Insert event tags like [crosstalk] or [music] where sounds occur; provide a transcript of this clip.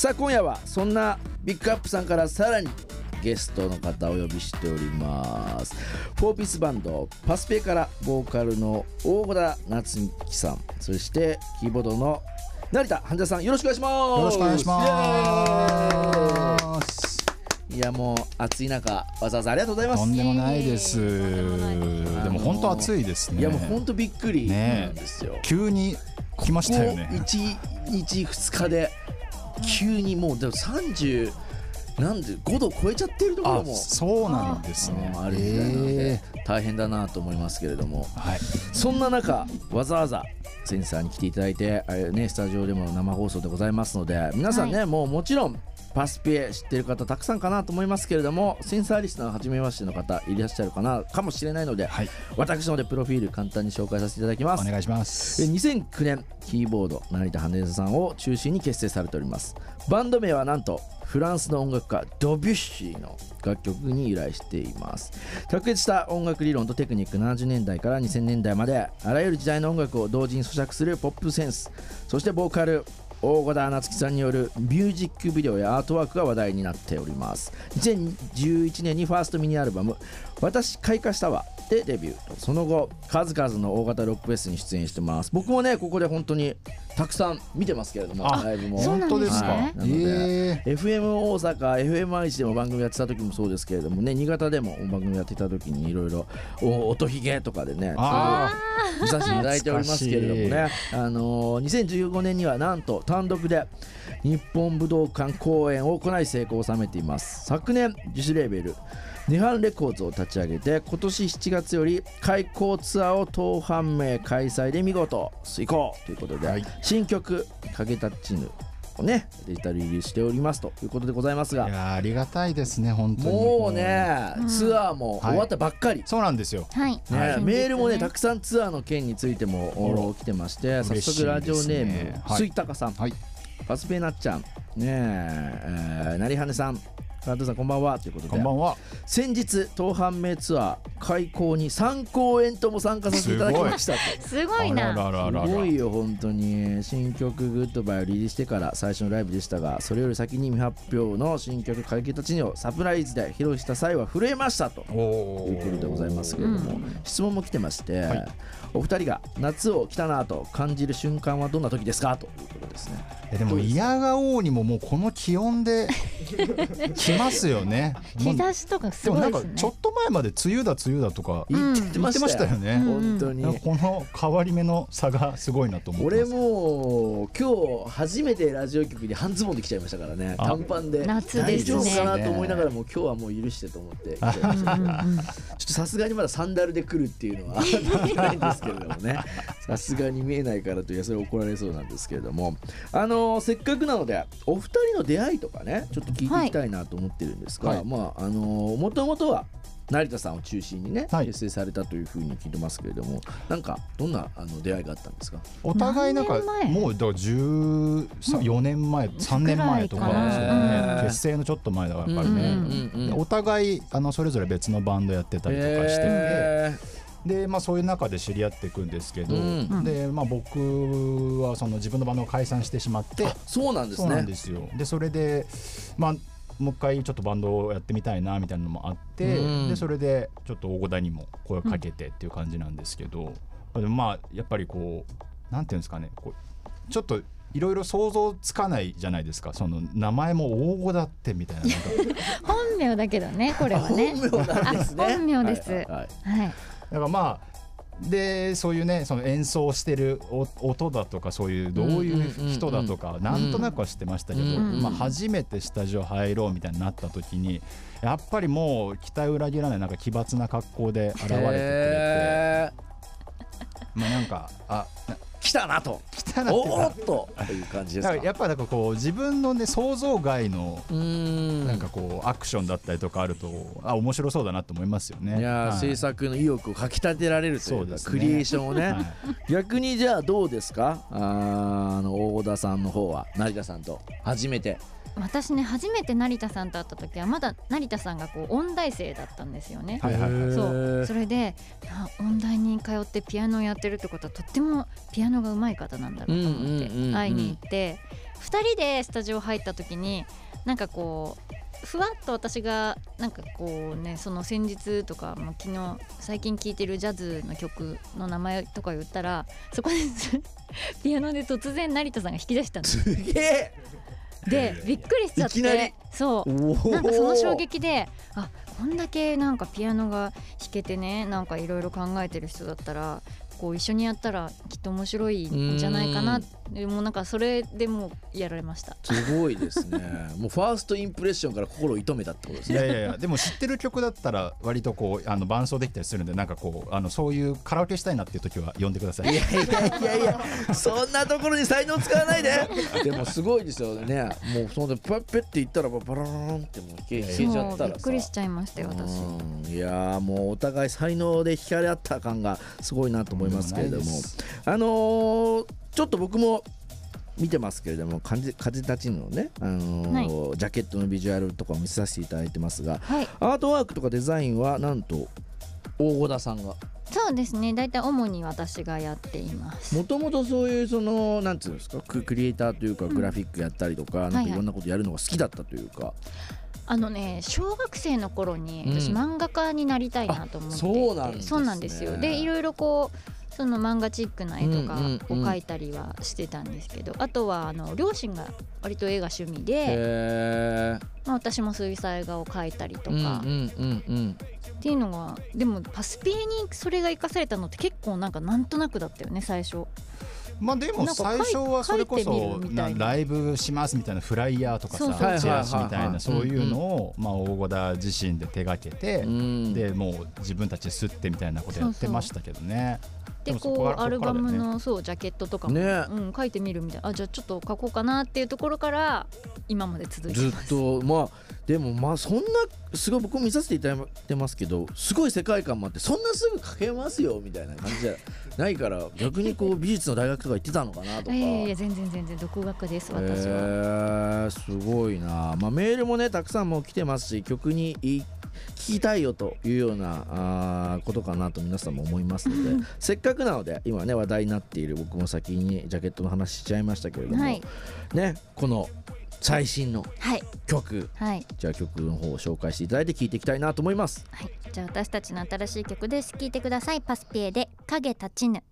さあ今夜はそんなビッグアップさんからさらにゲストの方をお呼びしております。フォーピースバンドパスペからボーカルの大小田夏樹さん。そしてキーボードの成田半田さん。よろしくお願いします。よろしくお願いします。いやもう暑い中わざわざありがとうございます。とんでもないです。でも本当暑いですね。いやもう本当びっくりなんですよ、急に来ましたよね。ここ1日2日で急にもうでも30なんで5度超えちゃってるところあもそうなんですね。あるみたいなので。え大変だなと思いますけれども。ーはい。そんな中わざわざセンサーに来ていただいてねスタジオでも生放送でございますので皆さんね、もうもちろんパスピエ知ってる方たくさんかなと思いますけれどもセンサーリスナー初めましての方いらっしゃるかなかもしれないので、はい。私のでプロフィール簡単に紹介させていただきます。お願いしまえす2009年キーボード成田羽根さんを中心に結成されております。バンド名はなんとフランスの音楽家ドビュッシーの楽曲に由来しています。卓越した音楽理論とテクニック70年代から2000年代まであらゆる時代の音楽を同時に咀嚼するポップセンスそしてボーカル大小田夏樹さんによるミュージックビデオやアートワークが話題になっております。2011年にファーストミニアルバム「私開花したわ」でデビュー。その後数々の大型ロックフェスに出演してます。僕もねここで本当にたくさん見てますけれどもあライブも。本当ですかはい。なのでえ FM 大阪 FM 愛知でも番組やってた時もそうですけれどもね新潟でも番組やってた時にいろいろお音ひげとかでねあ見させていただいておりますけれどもね、あのー2015年にはなんと単独で日本武道館公演を行い成功を収めています。昨年自主レーベルネハンレコーズを立ち上げて今年7月より開校ツアーを当販名開催で見事遂行ということで、はい。新曲「影タッチヌ」をねデジタルリリースしておりますということでございますーいがやーありがたいですね本当に。もうね、うん。ツアーも終わったばっかり、そうなんですよ。はい、ねメールもねたくさんツアーの件についてもお来てまして早速ラジオネームね。はい。すいたかさん、はい。パスペなっちゃんねええー、なりはねさん加藤さんこんばんは。ということで。こんばんは。先日当販名ツアー開講に3公演とも参加させていただきましたと。すごい。な。すごいよ本当に。新曲「グッドバイ」をリリースしてから最初のライブでしたがそれより先に未発表の新曲「かけたちに」をサプライズで披露した際は震えましたと。おということでございますけれども、う質問も来てまして、はい。お二人が夏を来たなと感じる瞬間はどんな時ですか？ということですね。えでも嫌がおうにももうこの気温で [laughs] 来ますよね。[laughs] 日差しとかすごですね。ないんかちょっと前まで梅雨だ梅雨だとか言ってましたよね、本当に。この変わり目の差がすごいなと思って俺ます。も今日初めてラジオ局に半ズボンで来ちゃいましたからね。あ。短パンで。夏ですね。大丈夫かなと思いながらも今日はもう許してと思って。来ちゃいましたけどちょっとさすがにまだサンダルで来るっていうのは [laughs] ないんですけれどもねさすがに見えないからというやそれ怒られそうなんですけれども。あのーせっかくなのでお二人の出会いとかねちょっと聞いていきたいなと思ってるんですが、はい。まああのもともとは成田さんを中心にね、はい。結成されたというふうに聞いてますけれどもなんかどんなあの出会いがあったんですか？お互いなんかもうだから14年前3年前とかね。結成のちょっと前だからやっぱりうんねうんうんでお互いあのそれぞれ別のバンドやってたりとかしててへでまあそういう中で知り合っていくんですけどうん。でまあ僕はその自分のバンドを解散してしまってーそうなんですそうなんねですよ。でそれでまあもう一回ちょっとバンドをやってみたいなみたいなのもあって、うん。でそれでちょっと大小田にも声をかけてっていう感じなんですけど、でもまあやっぱりこうなんていうんですかねこうちょっといろいろ想像つかないじゃないですか。その名前も大小田ってみたいな。[laughs] [laughs] 本名だけどねこれはね。本名ですね。あ本名です。はいはいはい。はいだからまあでそういうねその演奏してるお音だとかそういうどういう人だとかなんとなくは知ってましたけど、うんまあ、初めてスタジオ入ろうみたいになった時にやっぱりもう期待裏切らないなんか奇抜な格好で現れてくれて、へまあなんかあ来たなと。来たなおーっと。という感じですか。やっぱなんかこう自分のね想像外のなんかこうアクションだったりとかあるとあ面白そうだなと思いますよね。いやー、はい。制作の意欲をかき立てられるというかそうですね。クリエーションをね、はい。逆にじゃあどうですか？あーあの大田さんの方は成田さんと初めて私ね初めて成田さんと会った時はまだ成田さんがこう音大生だったんですよね。はいはいはい。そう。それであ音大に通ってピアノをやってるってことはとってもピアノが上手い方なんだろうと思って会いに行って2人でスタジオ入った時になんかこうふわっと私がなんかこうねその先日とかもう昨日最近聴いてるジャズの曲の名前とか言ったらそこで [laughs] ピアノで突然成田さんが弾き出したんですすげえでびっくりしちゃってそう。なんかその衝撃であこんだけなんかピアノが弾けてねなんかいろいろ考えてる人だったらこう一緒にやったらきっと面白いんじゃないかなでもうなんかそれでもうやられました。すごいですね。[laughs] もうファーストインプレッションから心を射止めたってことですね。いやいやいやでも知ってる曲だったら割とこうあの伴奏できたりするんでなんかこうあのそういうカラオケしたいなっていう時は呼んでください。いやいやいやいやそんなところに才能使わないで。でもすごいですよね。もうそのでパッペって言ったらばバラーンってもう消えちゃったらさ。びっくりしちゃいましたよ私。うん。いやーもうお互い才能で惹かれ合った感がすごいなと思いますけれども。あのーちょっと僕も見てますけれども風風立ちぬのね、あのージャケットのビジュアルとかを見せさせていただいてますがはい。アートワークとかデザインはなんと大小田さんが？そうですね大体主に私がやっています。もともとそういうそのなんていうんですかククリエイターというかグラフィックやったりとか、なんかいろんなことやるのが好きだったというか、あのね小学生の頃にうん。私漫画家になりたいなと思ってうなんですね。そうなんですよ。でいろいろこうその漫画チックな絵とかを描いたりはしてたんですけど、あとはあの両親が割と絵が趣味で、まあ、私も水彩画を描いたりとか、うんうんうんうん。っていうのがでもパスピエにそれが生かされたのって結構なんかなんとなくだったよね最初。まあでもなんか書い最初はそれこそライブしますみたいなフライヤーとかそうそうさチラシみはいはい。はいはいたいなそういうのをまあ大小田自身で手がけてうん。でもう自分たちで吸ってみたいなことやってましたけどね。ででもそこからこうアルバムのそうジャケットとかも、ね。うん、書いてみるみたいな。あじゃあちょっと書こうかなっていうところから今まで続いてずっとまあでもまあそんなすごい僕も見させていただいてますけどすごい世界観もあってそんなすぐ書けますよみたいな感じじゃないから [laughs] 逆にこう美術の大学とか行ってたのかなとか。いやいや全然全然独学です私は、えー、すごいな、まあ、メールもねたくさんもう来てますし曲にい聞きたいよというようなあーことかなと皆さんも思いますので。せっかくなので今ね話題になっている僕も先にジャケットの話しちゃいましたけれども、はい。ねこの最新のはい。曲はい。じゃあ曲の方を紹介していただいて聴いていきたいなと思います。はい。じゃあ私たちの新しい曲です。聴いてください。パスピエで影立ちぬ